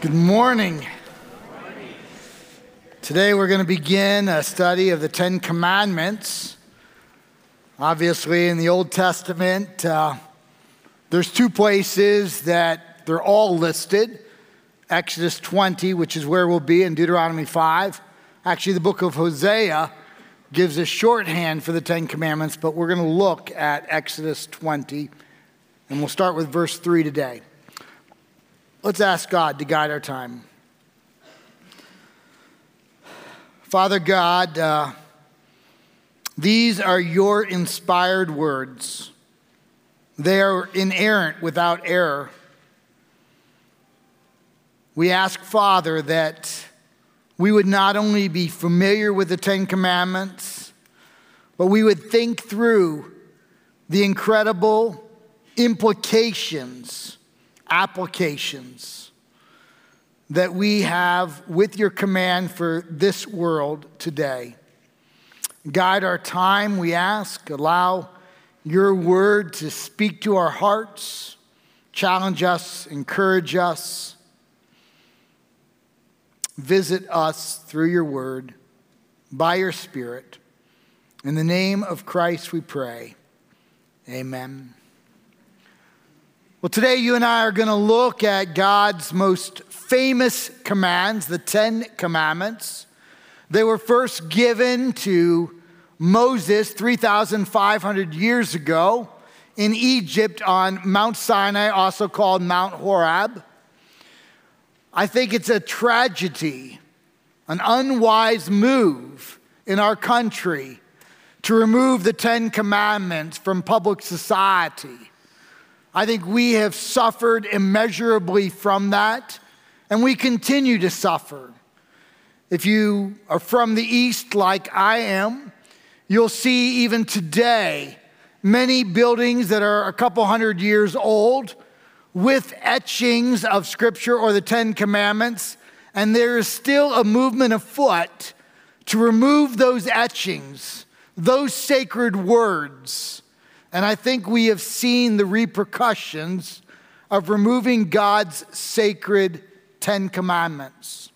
Good morning. Today we're going to begin a study of the Ten Commandments. Obviously, in the Old Testament, uh, there's two places that they're all listed Exodus 20, which is where we'll be, and Deuteronomy 5. Actually, the book of Hosea gives a shorthand for the Ten Commandments, but we're going to look at Exodus 20, and we'll start with verse 3 today. Let's ask God to guide our time. Father God, uh, these are your inspired words. They are inerrant without error. We ask, Father, that we would not only be familiar with the Ten Commandments, but we would think through the incredible implications, applications that we have with your command for this world today. Guide our time, we ask. Allow your word to speak to our hearts, challenge us, encourage us visit us through your word, by your spirit. In the name of Christ we pray. Amen. Well, today you and I are going to look at God's most famous commands, the Ten Commandments. They were first given to Moses 3,500 years ago in Egypt on Mount Sinai, also called Mount Horeb. I think it's a tragedy, an unwise move in our country to remove the Ten Commandments from public society. I think we have suffered immeasurably from that, and we continue to suffer. If you are from the East like I am, you'll see even today many buildings that are a couple hundred years old with etchings of Scripture or the Ten Commandments, and there is still a movement afoot to remove those etchings, those sacred words. And I think we have seen the repercussions of removing God's sacred Ten Commandments.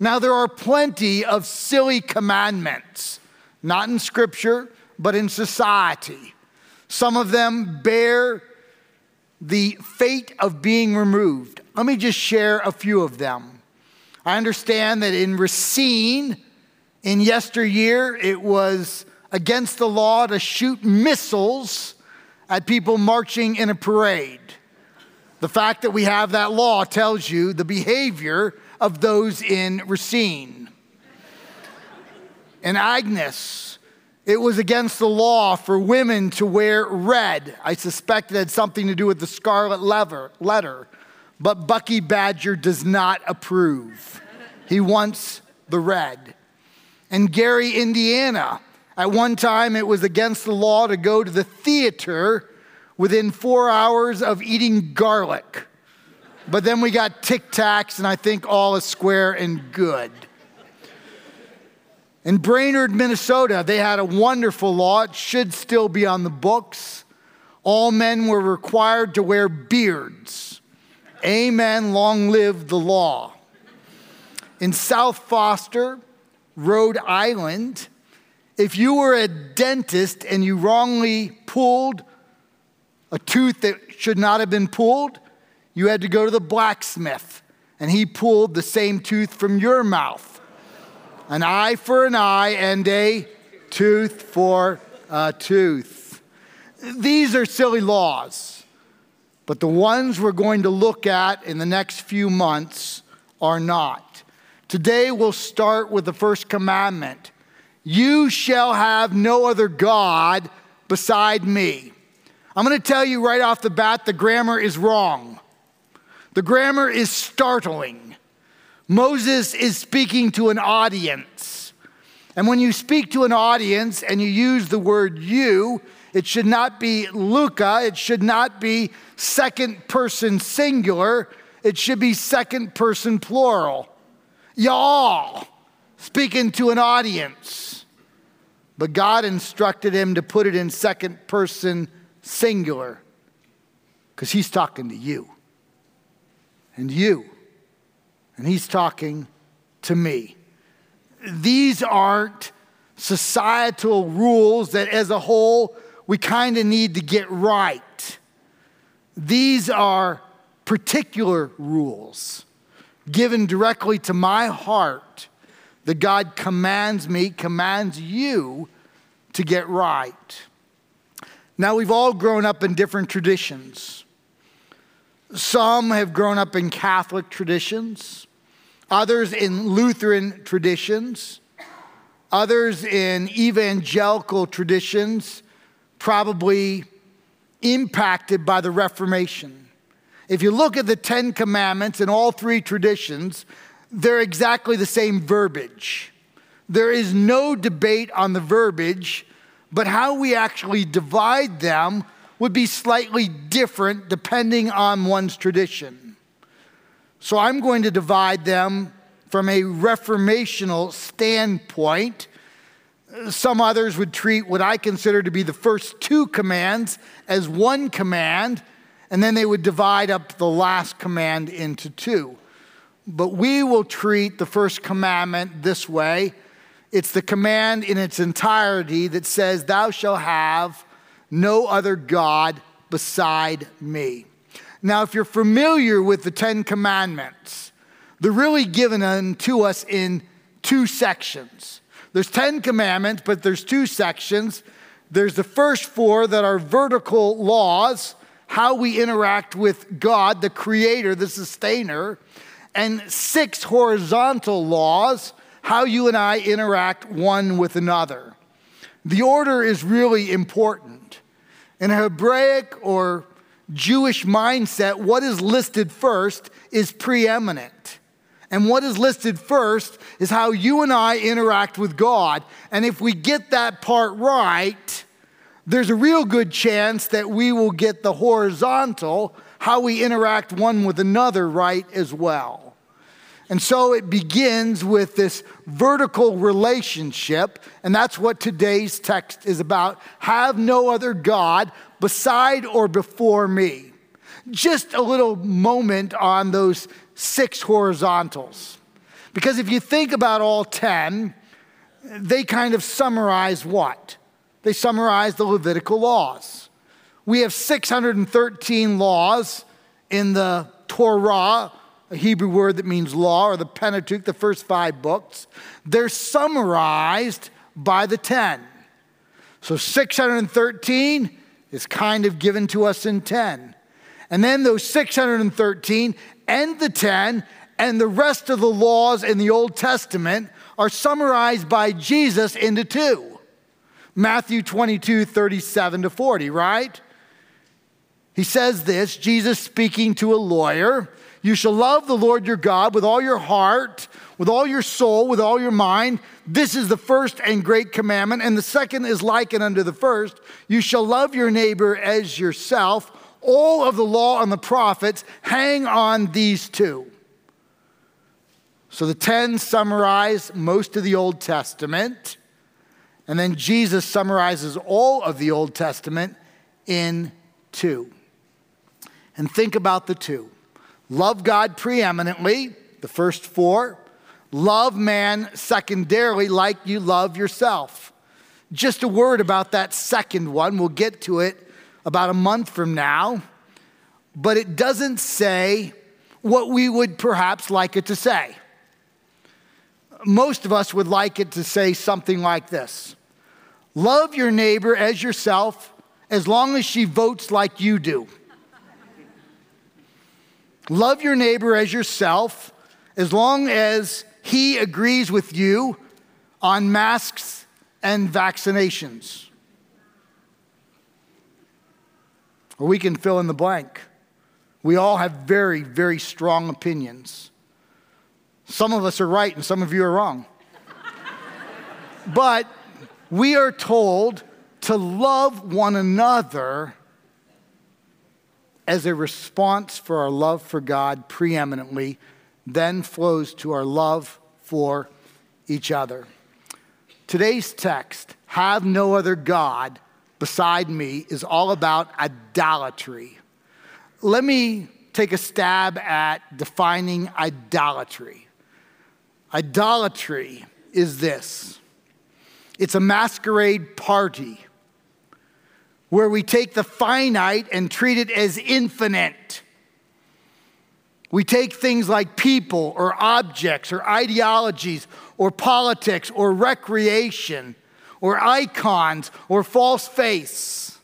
Now, there are plenty of silly commandments, not in Scripture, but in society. Some of them bear the fate of being removed. Let me just share a few of them. I understand that in Racine, in yesteryear, it was against the law to shoot missiles at people marching in a parade. The fact that we have that law tells you the behavior of those in Racine. In Agnes, it was against the law for women to wear red. I suspect it had something to do with the scarlet letter, but Bucky Badger does not approve. He wants the red. In Gary, Indiana, at one time it was against the law to go to the theater within four hours of eating garlic. But then we got tic tacs, and I think all is square and good. In Brainerd, Minnesota, they had a wonderful law. It should still be on the books. All men were required to wear beards. Amen. Long live the law. In South Foster, Rhode Island, if you were a dentist and you wrongly pulled a tooth that should not have been pulled, you had to go to the blacksmith and he pulled the same tooth from your mouth an eye for an eye and a tooth for a tooth. These are silly laws, but the ones we're going to look at in the next few months are not. Today we'll start with the first commandment You shall have no other God beside me. I'm going to tell you right off the bat the grammar is wrong. The grammar is startling. Moses is speaking to an audience. And when you speak to an audience and you use the word you, it should not be Luca, it should not be second person singular, it should be second person plural. Y'all, speaking to an audience. But God instructed him to put it in second person singular because he's talking to you and you And he's talking to me. These aren't societal rules that, as a whole, we kind of need to get right. These are particular rules given directly to my heart that God commands me, commands you to get right. Now, we've all grown up in different traditions. Some have grown up in Catholic traditions, others in Lutheran traditions, others in evangelical traditions, probably impacted by the Reformation. If you look at the Ten Commandments in all three traditions, they're exactly the same verbiage. There is no debate on the verbiage, but how we actually divide them would be slightly different depending on one's tradition. So I'm going to divide them from a reformational standpoint. Some others would treat what I consider to be the first two commands as one command, and then they would divide up the last command into two. But we will treat the first commandment this way it's the command in its entirety that says, Thou shalt have no other God beside me. Now, if you're familiar with the Ten Commandments, they're really given unto us in two sections. There's 10 commandments, but there's two sections. There's the first four that are vertical laws, how we interact with God, the creator, the sustainer, and six horizontal laws, how you and I interact one with another. The order is really important. In a Hebraic or Jewish mindset, what is listed first is preeminent. And what is listed first is how you and I interact with God. And if we get that part right, there's a real good chance that we will get the horizontal, how we interact one with another, right as well. And so it begins with this vertical relationship, and that's what today's text is about. Have no other God beside or before me. Just a little moment on those six horizontals. Because if you think about all 10, they kind of summarize what? They summarize the Levitical laws. We have 613 laws in the Torah a Hebrew word that means law, or the Pentateuch, the first five books, they're summarized by the 10. So 613 is kind of given to us in 10. And then those 613 and the 10 and the rest of the laws in the Old Testament are summarized by Jesus into two. Matthew 22, 37 to 40, right? He says this Jesus speaking to a lawyer. You shall love the Lord your God with all your heart, with all your soul, with all your mind. This is the first and great commandment. And the second is likened unto the first. You shall love your neighbor as yourself. All of the law and the prophets hang on these two. So the 10 summarize most of the Old Testament. And then Jesus summarizes all of the Old Testament in two. And think about the two. Love God preeminently, the first four. Love man secondarily, like you love yourself. Just a word about that second one. We'll get to it about a month from now. But it doesn't say what we would perhaps like it to say. Most of us would like it to say something like this Love your neighbor as yourself as long as she votes like you do. Love your neighbor as yourself as long as he agrees with you on masks and vaccinations. Or we can fill in the blank. We all have very, very strong opinions. Some of us are right and some of you are wrong. but we are told to love one another as a response for our love for God preeminently, then flows to our love for each other. Today's text, Have No Other God Beside Me, is all about idolatry. Let me take a stab at defining idolatry. Idolatry is this it's a masquerade party where we take the finite and treat it as infinite. We take things like people or objects or ideologies or politics or recreation or icons or false face,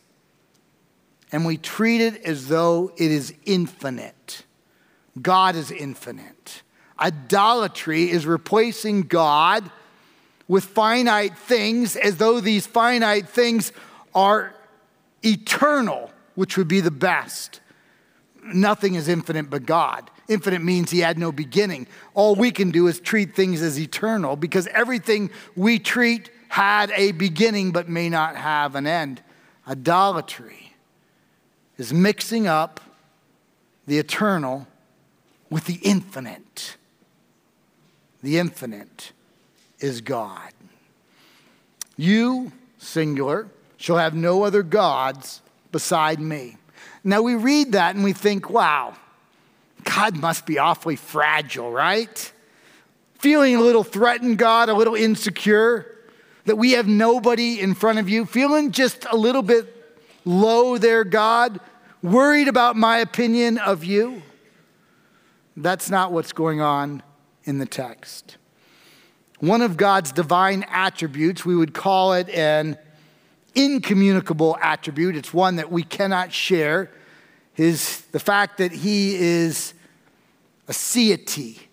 and we treat it as though it is infinite. God is infinite. Idolatry is replacing God with finite things as though these finite things are eternal, which would be the best. Nothing is infinite but God. Infinite means he had no beginning. All we can do is treat things as eternal because everything we treat had a beginning but may not have an end. Idolatry is mixing up the eternal with the infinite. The infinite is God. You, singular, shall have no other gods beside me. Now we read that and we think, wow, God must be awfully fragile, right? Feeling a little threatened, God, a little insecure, that we have nobody in front of you, feeling just a little bit low there, God, worried about my opinion of you. That's not what's going on in the text. One of God's divine attributes, we would call it an incommunicable attribute. It's one that we cannot share. Is the fact that he is a deity.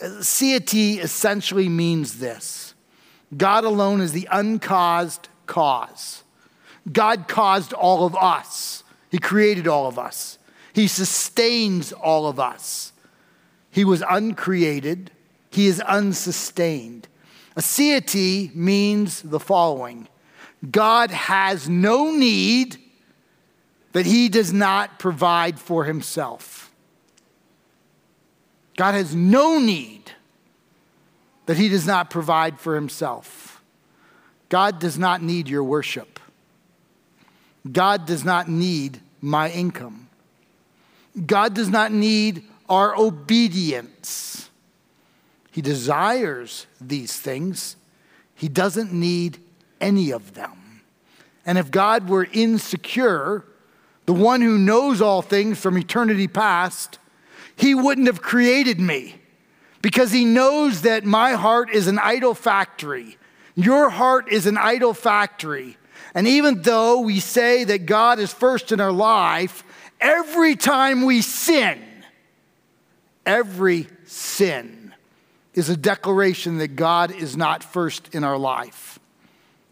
Aseity essentially means this God alone is the uncaused cause. God caused all of us, He created all of us, He sustains all of us. He was uncreated, He is unsustained. Aseity means the following God has no need that he does not provide for himself. God has no need that he does not provide for himself. God does not need your worship. God does not need my income. God does not need our obedience. He desires these things. He doesn't need any of them. And if God were insecure, the one who knows all things from eternity past, he wouldn't have created me because he knows that my heart is an idol factory. Your heart is an idol factory. And even though we say that God is first in our life, every time we sin, every sin is a declaration that God is not first in our life.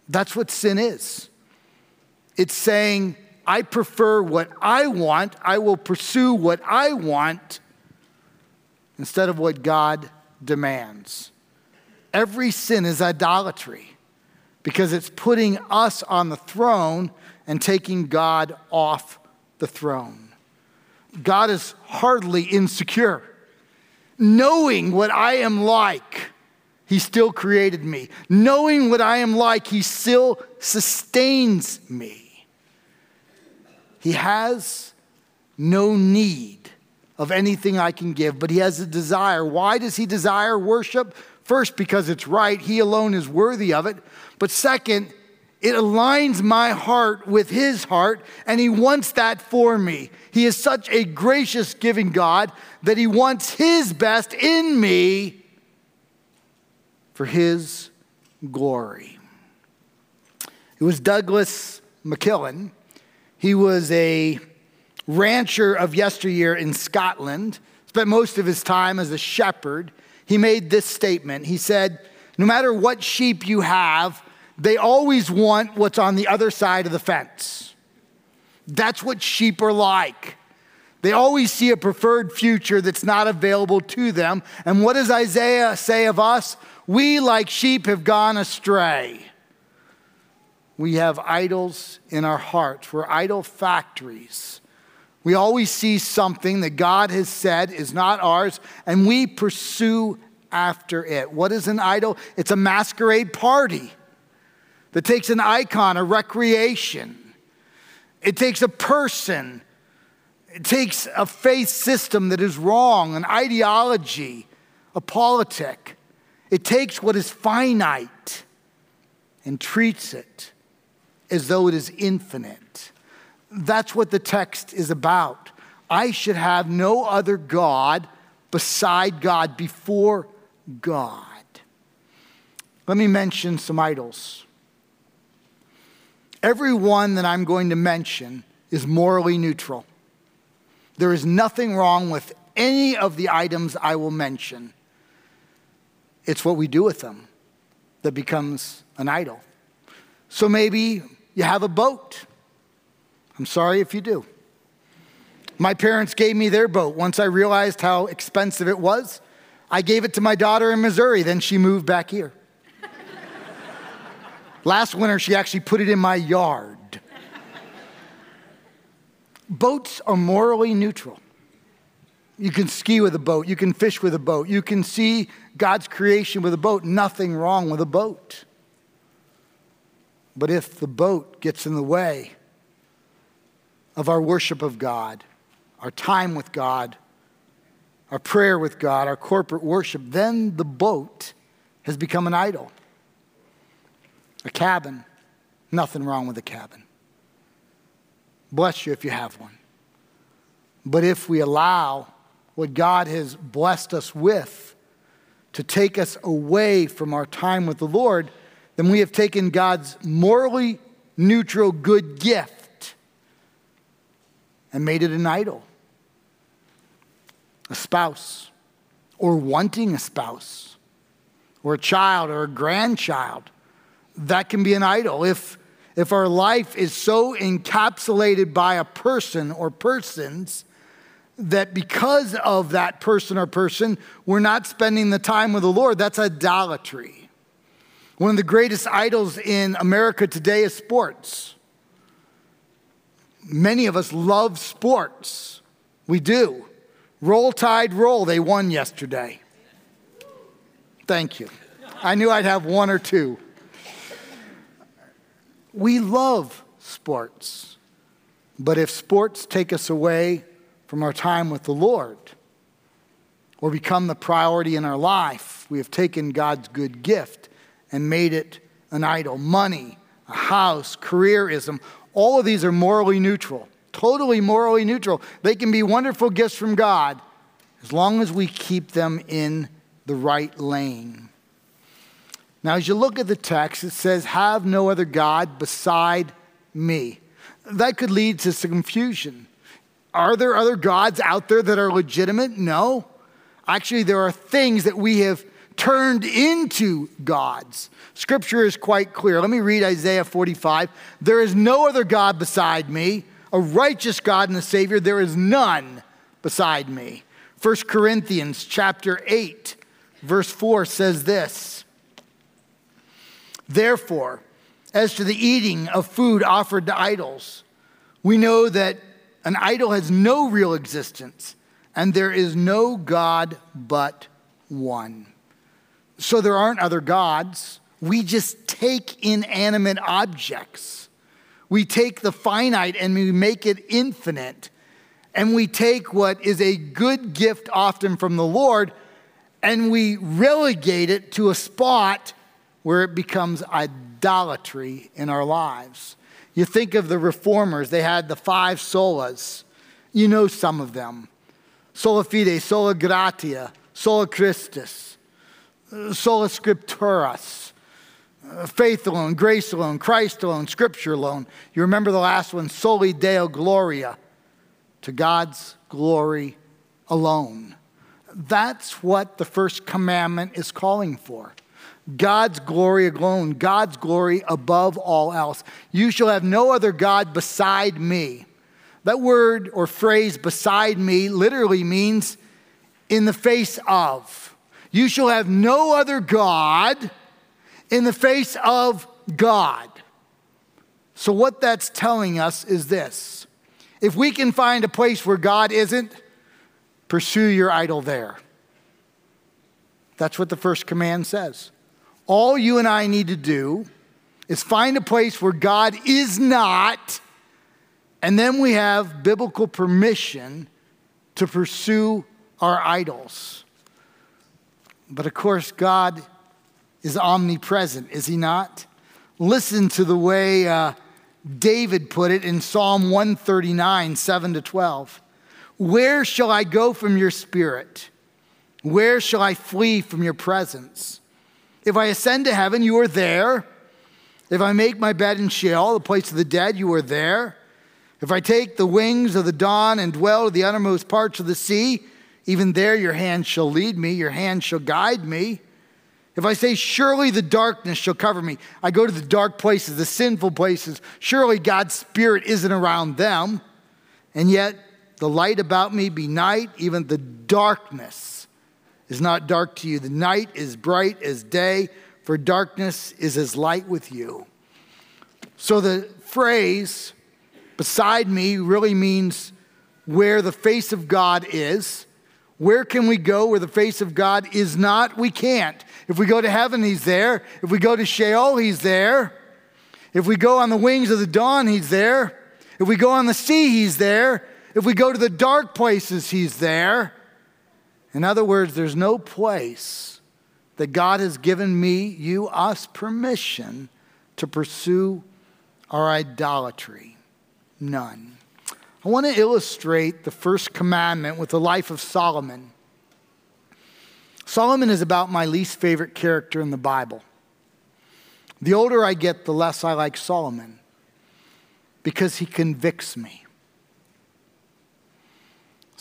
That's what sin is. It's saying, I prefer what I want, I will pursue what I want instead of what God demands. Every sin is idolatry because it's putting us on the throne and taking God off the throne. God is hardly insecure. Knowing what I am like, he still created me. Knowing what I am like, He still sustains me. He has no need of anything I can give, but He has a desire. Why does He desire worship? First, because it's right, He alone is worthy of it. But second, it aligns my heart with his heart, and he wants that for me. He is such a gracious, giving God that he wants his best in me for his glory. It was Douglas McKillop. He was a rancher of yesteryear in Scotland, spent most of his time as a shepherd. He made this statement. He said, No matter what sheep you have, they always want what's on the other side of the fence. That's what sheep are like. They always see a preferred future that's not available to them. And what does Isaiah say of us? We, like sheep, have gone astray. We have idols in our hearts. We're idol factories. We always see something that God has said is not ours, and we pursue after it. What is an idol? It's a masquerade party that takes an icon, a recreation. It takes a person It takes a faith system that is wrong, an ideology, a politic. It takes what is finite and treats it as though it is infinite. That's what the text is about. I should have no other God beside God, before God. Let me mention some idols. Every one that I'm going to mention is morally neutral. There is nothing wrong with any of the items I will mention. It's what we do with them that becomes an idol. So maybe you have a boat. I'm sorry if you do. My parents gave me their boat. Once I realized how expensive it was, I gave it to my daughter in Missouri. Then she moved back here. Last winter, she actually put it in my yard. Boats are morally neutral. You can ski with a boat, you can fish with a boat, you can see God's creation with a boat. Nothing wrong with a boat. But if the boat gets in the way of our worship of God, our time with God, our prayer with God, our corporate worship, then the boat has become an idol. A cabin, nothing wrong with a cabin. Bless you if you have one. But if we allow what God has blessed us with to take us away from our time with the Lord, then we have taken God's morally neutral good gift and made it an idol. A spouse, or wanting a spouse, or a child, or a grandchild, that can be an idol. If, if our life is so encapsulated by a person or persons, that because of that person or person, we're not spending the time with the Lord. That's idolatry. One of the greatest idols in America today is sports. Many of us love sports. We do. Roll Tide Roll, they won yesterday. Thank you. I knew I'd have one or two. We love sports, but if sports take us away from our time with the Lord or become the priority in our life, we have taken God's good gift and made it an idol. Money, a house, careerism, all of these are morally neutral, totally morally neutral. They can be wonderful gifts from God as long as we keep them in the right lane. Now, as you look at the text, it says, Have no other God beside me. That could lead to some confusion. Are there other gods out there that are legitimate? No. Actually, there are things that we have turned into gods. Scripture is quite clear. Let me read Isaiah 45. There is no other God beside me, a righteous God and a Savior. There is none beside me. 1 Corinthians chapter 8, verse 4 says this Therefore, as to the eating of food offered to idols, we know that an idol has no real existence, and there is no God but one. So there aren't other gods. We just take inanimate objects. We take the finite and we make it infinite. And we take what is a good gift, often from the Lord, and we relegate it to a spot where it becomes idolatry in our lives. You think of the reformers, they had the five solas. You know some of them sola fide, sola gratia, sola Christus, sola scripturas, faith alone, grace alone, Christ alone, scripture alone. You remember the last one, soli deo gloria, to God's glory alone. That's what the first commandment is calling for. God's glory alone, God's glory above all else. You shall have no other God beside me. That word or phrase, beside me, literally means in the face of. You shall have no other God in the face of God. So, what that's telling us is this if we can find a place where God isn't, pursue your idol there. That's what the first command says. All you and I need to do is find a place where God is not And then we have biblical permission to pursue our idols. But of course, God is omnipresent, is He not? Listen to the way uh, David put it in Psalm 139, 7 to 12. Where shall I go from your spirit? Where shall I flee from your presence? If I ascend to heaven, you are there. If I make my bed in Sheol, the place of the dead, you are there. If I take the wings of the dawn and dwell in the uttermost parts of the sea, even there your hand shall lead me, your hand shall guide me. If I say, Surely the darkness shall cover me, I go to the dark places, the sinful places. Surely God's Spirit isn't around them. And yet the light about me be night, even the darkness is not dark to you. The night is bright as day, for darkness is as light with you. So the phrase beside me really means where the face of God is. Where can we go where the face of God is not? We can't. If we go to heaven, He's there. If we go to Sheol, He's there. If we go on the wings of the dawn, He's there. If we go on the sea, He's there. If we go to the dark places, He's there. In other words, there's no place that God has given me, you, us permission to pursue our idolatry. None. I want to illustrate the first commandment with the life of Solomon. Solomon is about my least favorite character in the Bible. The older I get, the less I like Solomon because he convicts me.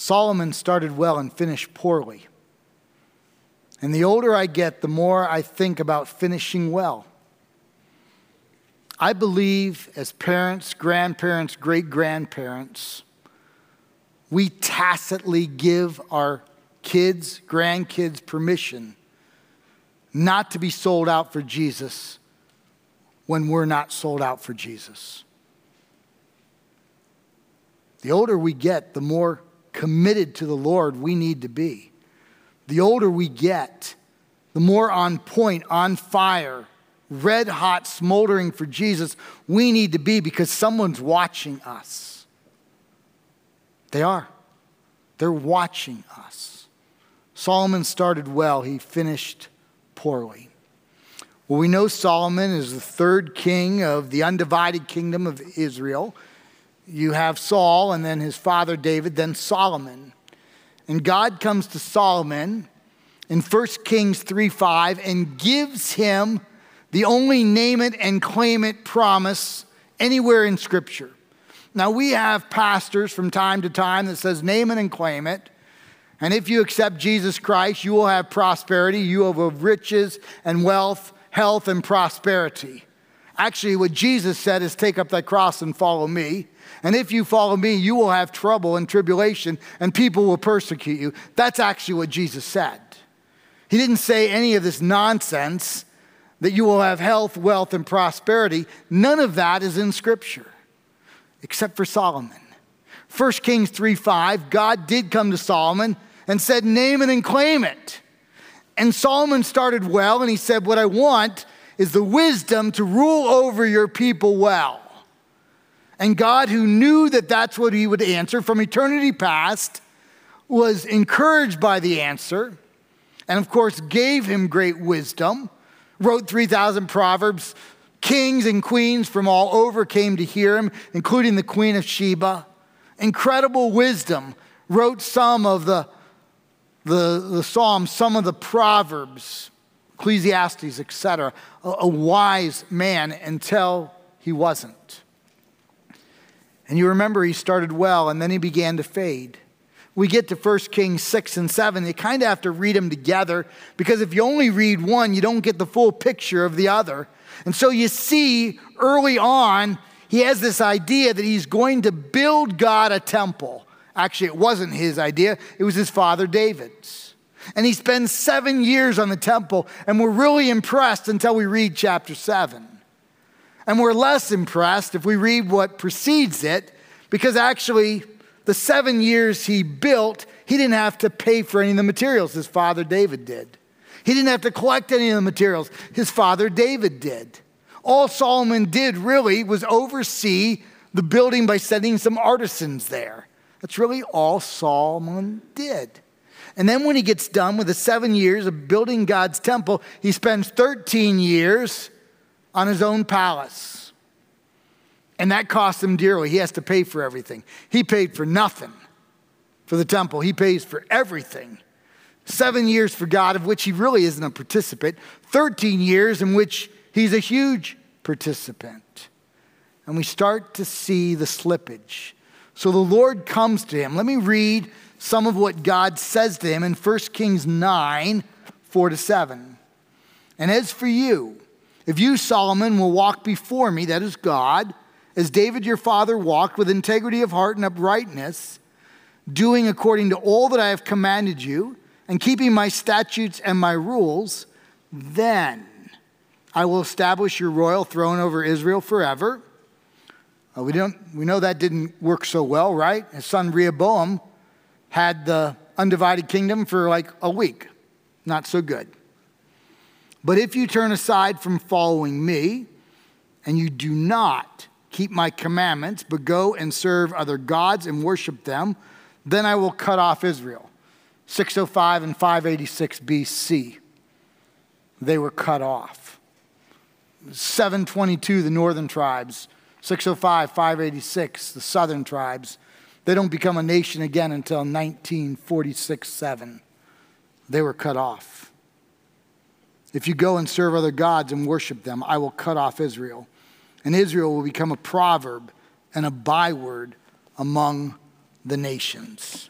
Solomon started well and finished poorly. And the older I get, the more I think about finishing well. I believe as parents, grandparents, great grandparents, we tacitly give our kids, grandkids permission not to be sold out for Jesus when we're not sold out for Jesus. The older we get, the more committed to the Lord we need to be. The older we get, the more on point, on fire, red hot, smoldering for Jesus we need to be because someone's watching us. They are. They're watching us. Solomon started well, he finished poorly. Well, we know Solomon is the third king of the undivided kingdom of Israel. You have Saul and then his father David, then Solomon. And God comes to Solomon in 1 Kings 3 5 and gives him the only name it and claim it promise anywhere in Scripture. Now, we have pastors from time to time that says, name it and claim it. And if you accept Jesus Christ, you will have prosperity, you will have riches and wealth, health and prosperity. Actually, what Jesus said is take up that cross and follow me. And if you follow me, you will have trouble and tribulation, and people will persecute you. That's actually what Jesus said. He didn't say any of this nonsense that you will have health, wealth, and prosperity. None of that is in Scripture, except for Solomon. 1 Kings 3 5, God did come to Solomon and said, Name it and claim it. And Solomon started well, and he said, What I want is the wisdom to rule over your people well. And God, who knew that that's what he would answer from eternity past, was encouraged by the answer, and of course, gave him great wisdom wrote 3,000 Proverbs. Kings and queens from all over came to hear him, including the Queen of Sheba. Incredible wisdom. Wrote some of the, the, the Psalms, some of the Proverbs, Ecclesiastes, etc. A, a wise man until he wasn't. And you remember he started well and then he began to fade we get to 1 Kings 6 and 7, you kind of have to read them together because if you only read one, you don't get the full picture of the other. And so you see early on, he has this idea that he's going to build God a temple. Actually, it wasn't his idea, it was his father David's. And he spends seven years on the temple, and we're really impressed until we read chapter 7. And we're less impressed if we read what precedes it, because actually, the seven years he built, he didn't have to pay for any of the materials. His father David did. He didn't have to collect any of the materials. His father David did. All Solomon did really was oversee the building by sending some artisans there. That's really all Solomon did. And then when he gets done with the seven years of building God's temple, he spends 13 years on his own palace. And that costs him dearly. He has to pay for everything. He paid for nothing for the temple, he pays for everything. Seven years for God, of which he really isn't a participant, 13 years in which he's a huge participant. And we start to see the slippage. So the Lord comes to him. Let me read some of what God says to him in 1 Kings 9 4 to 7. And as for you, if you, Solomon, will walk before me, that is God, as David your father walked with integrity of heart and uprightness, doing according to all that I have commanded you, and keeping my statutes and my rules, then I will establish your royal throne over Israel forever. Uh, we, don't, we know that didn't work so well, right? His son Rehoboam had the undivided kingdom for like a week. Not so good. But if you turn aside from following me and you do not keep my commandments, but go and serve other gods and worship them, then I will cut off Israel. 605 and 586 BC, they were cut off. 722, the northern tribes. 605, 586, the southern tribes. They don't become a nation again until 1946 7. They were cut off. If you go and serve other gods and worship them, I will cut off Israel. And Israel will become a proverb and a byword among the nations.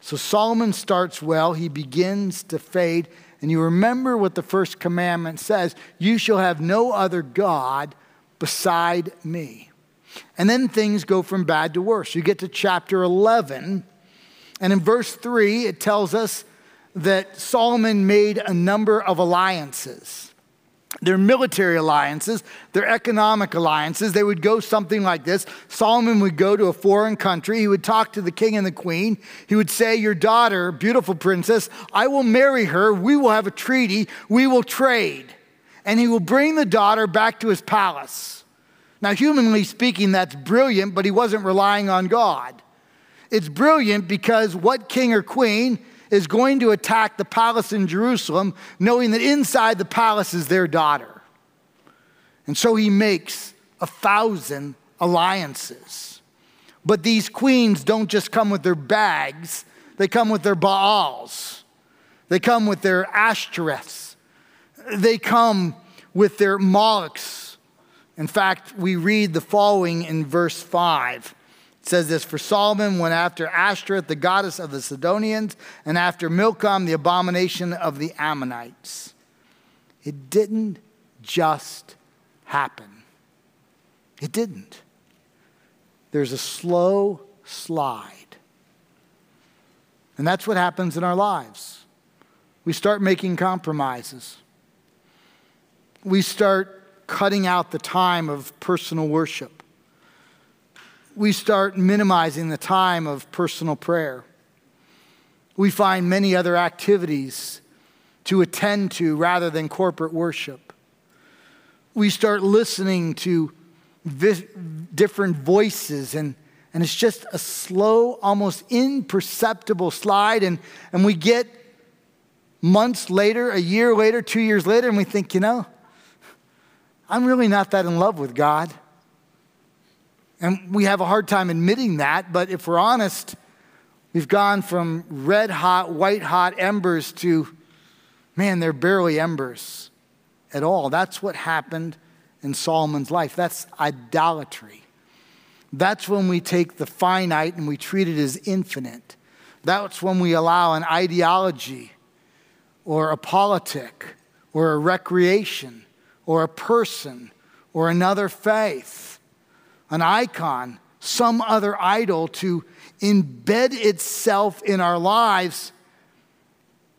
So Solomon starts well, he begins to fade. And you remember what the first commandment says you shall have no other God beside me. And then things go from bad to worse. You get to chapter 11, and in verse 3, it tells us that Solomon made a number of alliances. Their military alliances, their economic alliances, they would go something like this. Solomon would go to a foreign country. He would talk to the king and the queen. He would say, Your daughter, beautiful princess, I will marry her. We will have a treaty. We will trade. And he will bring the daughter back to his palace. Now, humanly speaking, that's brilliant, but he wasn't relying on God. It's brilliant because what king or queen is going to attack the palace in Jerusalem, knowing that inside the palace is their daughter. And so he makes a thousand alliances. But these queens don't just come with their bags, they come with their Baals, they come with their Ashtoreths, they come with their Molochs. In fact, we read the following in verse 5 says this For Solomon went after Ashtoreth, the goddess of the Sidonians, and after Milcom, the abomination of the Ammonites. It didn't just happen. It didn't. There's a slow slide. And that's what happens in our lives. We start making compromises. We start cutting out the time of personal worship we start minimizing the time of personal prayer. We find many other activities to attend to rather than corporate worship. We start listening to vi- different voices, and, and it's just a slow, almost imperceptible slide. And, and we get months later, a year later, two years later, and we think, you know, I'm really not that in love with God. And we have a hard time admitting that, but if we're honest, we've gone from red hot, white hot embers to, man, they're barely embers at all. That's what happened in Solomon's life. That's idolatry. That's when we take the finite and we treat it as infinite. That's when we allow an ideology or a politic or a recreation or a person or another faith an icon, some other idol to embed itself in our lives.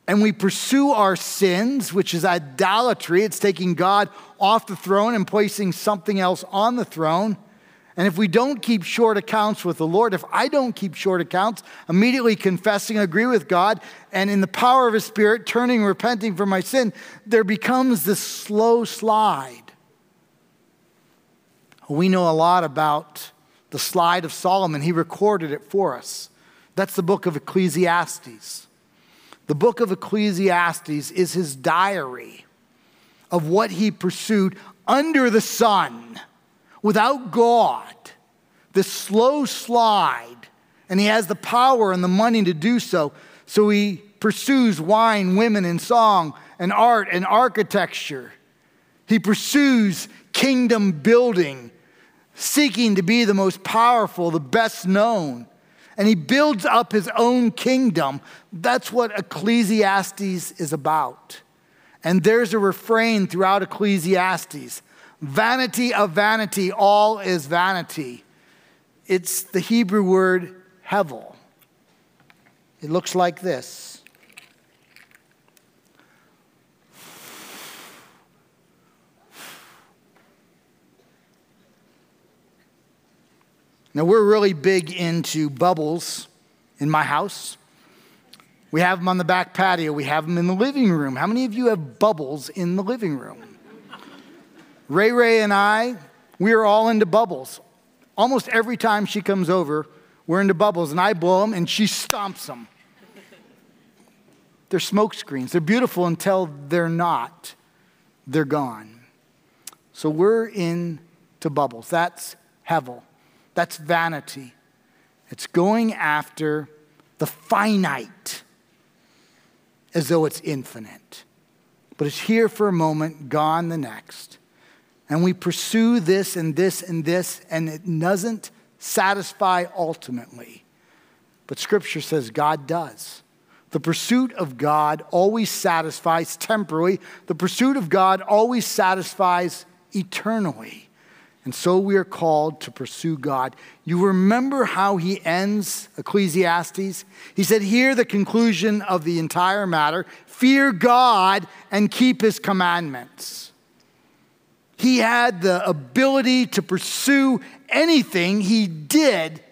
And we pursue our sins, which is idolatry. It's taking God off the throne and placing something else on the throne. And if we don't keep short accounts with the Lord, if I don't keep short accounts, immediately confessing, agree with God, and in the power of His Spirit, turning, repenting for my sin, there becomes this slow slide we know a lot about the slide of Solomon. He recorded it for us. That's the book of Ecclesiastes. The book of Ecclesiastes is his diary of what he pursued under the sun without God, this slow slide. And he has the power and the money to do so. So he pursues wine, women, and song, and art and architecture. He pursues kingdom building, seeking to be the most powerful, the best known. And he builds up his own kingdom. That's what Ecclesiastes is about. And there's a refrain throughout Ecclesiastes vanity of vanity, all is vanity. It's the Hebrew word hevel. It looks like this Now, we're really big into bubbles in my house. We have them on the back patio, we have them in the living room. How many of you have bubbles in the living room? Ray Ray and I, we are all into bubbles. Almost every time she comes over, we're into bubbles, and I blow them and she stomps them. They're smoke screens. They're beautiful until they're not. They're gone. So we're into bubbles. That's Hevel. That's vanity. It's going after the finite as though it's infinite. But it's here for a moment, gone the next. And we pursue this and this and this, and it doesn't satisfy ultimately. But Scripture says God does. The pursuit of God always satisfies temporally, the pursuit of God always satisfies eternally. And so we are called to pursue God. You remember how he ends Ecclesiastes? He said, Hear the conclusion of the entire matter fear God and keep his commandments. He had the ability to pursue anything, he did.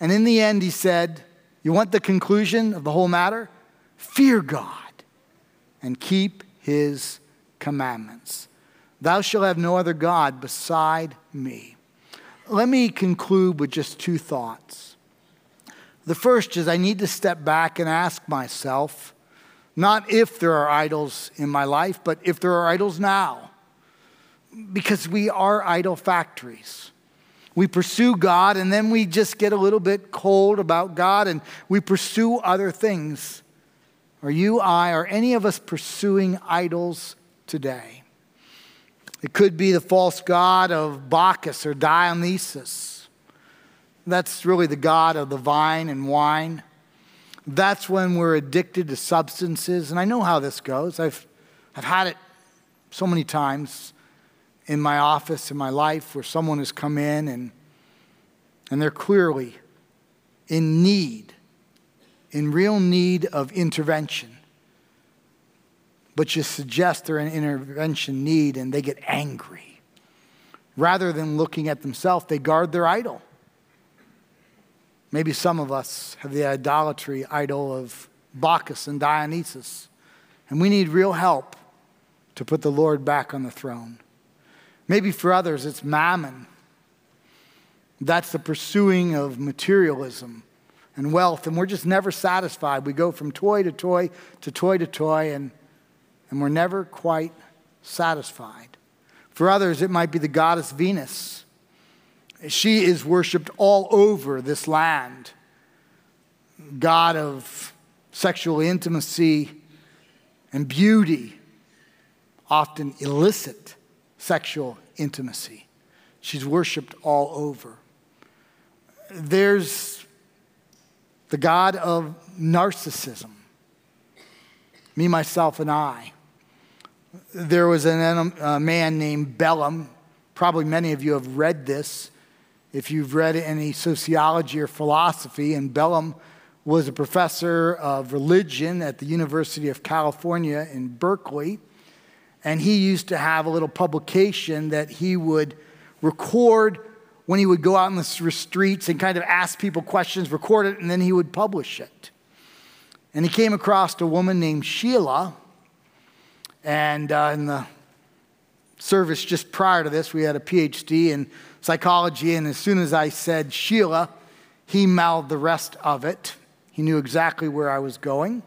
And in the end, he said, You want the conclusion of the whole matter? Fear God and keep his commandments. Thou shalt have no other God beside me. Let me conclude with just two thoughts. The first is I need to step back and ask myself not if there are idols in my life, but if there are idols now. Because we are idol factories. We pursue God and then we just get a little bit cold about God and we pursue other things. Are you, I, are any of us pursuing idols today? It could be the false god of Bacchus or Dionysus. That's really the god of the vine and wine. That's when we're addicted to substances. And I know how this goes. I've, I've had it so many times in my office, in my life, where someone has come in and, and they're clearly in need, in real need of intervention but you suggest they're in intervention need and they get angry. Rather than looking at themselves, they guard their idol. Maybe some of us have the idolatry idol of Bacchus and Dionysus, and we need real help to put the Lord back on the throne. Maybe for others, it's mammon. That's the pursuing of materialism and wealth, and we're just never satisfied. We go from toy to toy to toy to toy, and and we're never quite satisfied. For others, it might be the goddess Venus. She is worshiped all over this land. God of sexual intimacy and beauty, often illicit sexual intimacy. She's worshiped all over. There's the God of narcissism, me, myself, and I there was an, a uh, man named Bellah. Probably many of you have read this if you've read any sociology or philosophy. And Bellah was a professor of religion at the University of California in Berkeley. And he used to have a little publication that he would record when he would go out in the streets and kind of ask people questions, record it, and then he would publish it. And he came across a woman named Sheila and uh, in the service just prior to this, we had a PhD in psychology, and as soon as I said Sheila, he mouthed the rest of it. He knew exactly where I was going.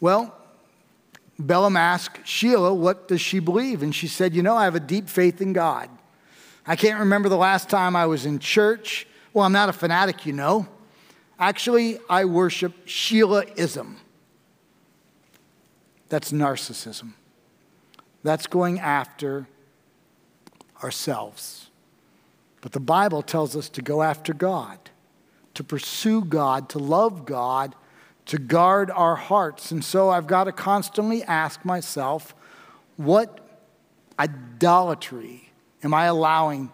Well, Bellah asked Sheila, What does she believe? And she said, You know, I have a deep faith in God. I can't remember the last time I was in church. Well, I'm not a fanatic, you know. Actually, I worship Sheilaism. That's narcissism. That's going after ourselves. But the Bible tells us to go after God, to pursue God, to love God, to guard our hearts. And so I've got to constantly ask myself, what idolatry am I allowing?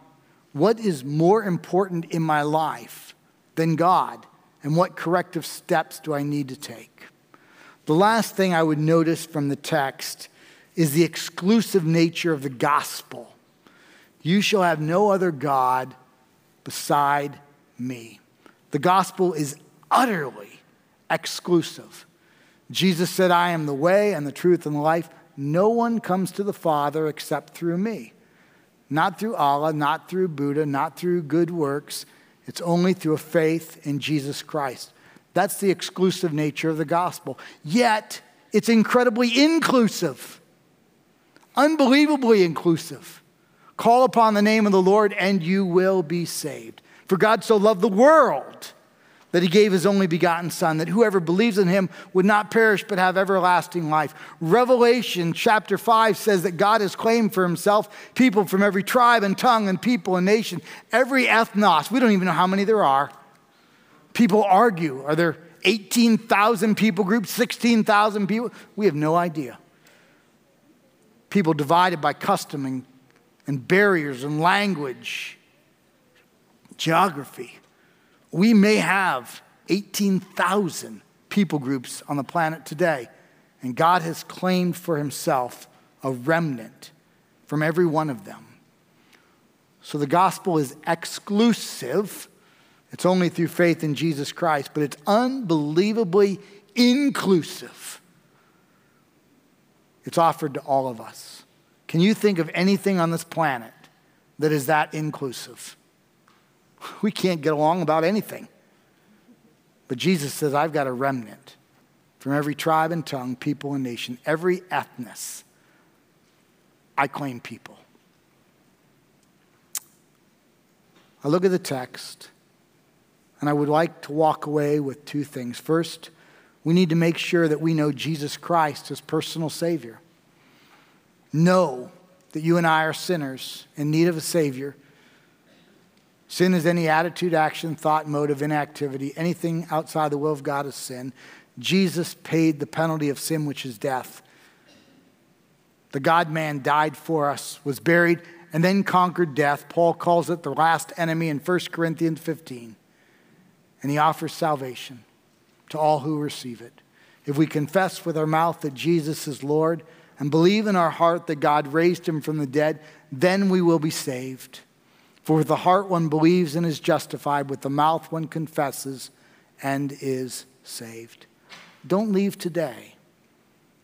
What is more important in my life than God? And what corrective steps do I need to take? The last thing I would notice from the text is the exclusive nature of the gospel. You shall have no other God beside me. The gospel is utterly exclusive. Jesus said, I am the way and the truth and the life. No one comes to the Father except through me. Not through Allah, not through Buddha, not through good works. It's only through a faith in Jesus Christ. That's the exclusive nature of the gospel. Yet, it's incredibly inclusive, unbelievably inclusive. Call upon the name of the Lord and you will be saved. For God so loved the world that he gave his only begotten Son, that whoever believes in him would not perish but have everlasting life. Revelation chapter 5 says that God has claimed for himself people from every tribe and tongue and people and nation, every ethnos. We don't even know how many there are. People argue are there 18,000 people groups, 16,000 people? We have no idea. People divided by custom and and barriers and language, geography. We may have 18,000 people groups on the planet today, and God has claimed for himself a remnant from every one of them. So the gospel is exclusive. It's only through faith in Jesus Christ, but it's unbelievably inclusive. It's offered to all of us. Can you think of anything on this planet that is that inclusive? We can't get along about anything. But Jesus says, I've got a remnant from every tribe and tongue, people and nation, every ethnos. I claim people. I look at the text, and I would like to walk away with two things. First, we need to make sure that we know Jesus Christ as personal Savior know that you and I are sinners in need of a Savior. Sin is any attitude, action, thought, motive, inactivity, anything outside the will of God is sin. Jesus paid the penalty of sin, which is death. The God man died for us, was buried, and then conquered death. Paul calls it the last enemy in 1 Corinthians 15. And he offers salvation to all who receive it. If we confess with our mouth that Jesus is Lord, and believe in our heart that God raised him from the dead, then we will be saved. For with the heart one believes and is justified, with the mouth one confesses and is saved. Don't leave today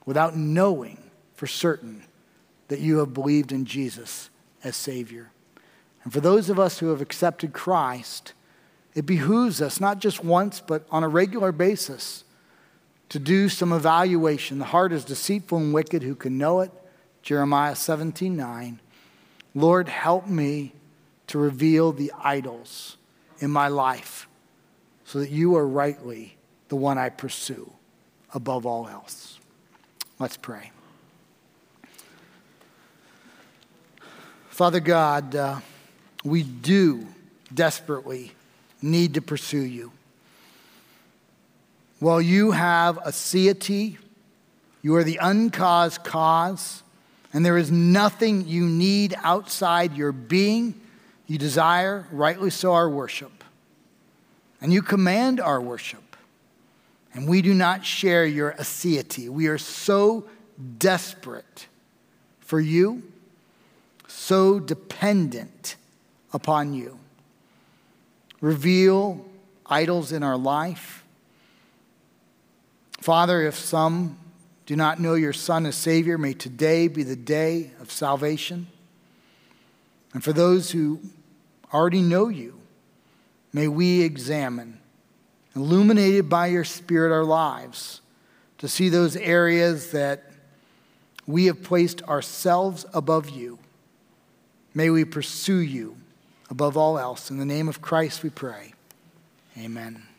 without knowing for certain that you have believed in Jesus as Savior. And for those of us who have accepted Christ, it behooves us not just once, but on a regular basis to do some evaluation. The heart is deceitful and wicked, who can know it? Jeremiah 17 9. Lord, help me to reveal the idols in my life so that you are rightly the one I pursue above all else. Let's pray. Father God, uh, we do desperately need to pursue you. While you have a aseity, you are the uncaused cause, and there is nothing you need outside your being. You desire, rightly so, our worship. And you command our worship. And we do not share your aseity. We are so desperate for you, so dependent upon you. Reveal idols in our life Father, if some do not know your Son as Savior, may today be the day of salvation. And for those who already know you, may we examine, illuminated by your Spirit, our lives to see those areas that we have placed ourselves above you. May we pursue you above all else. In the name of Christ we pray. Amen.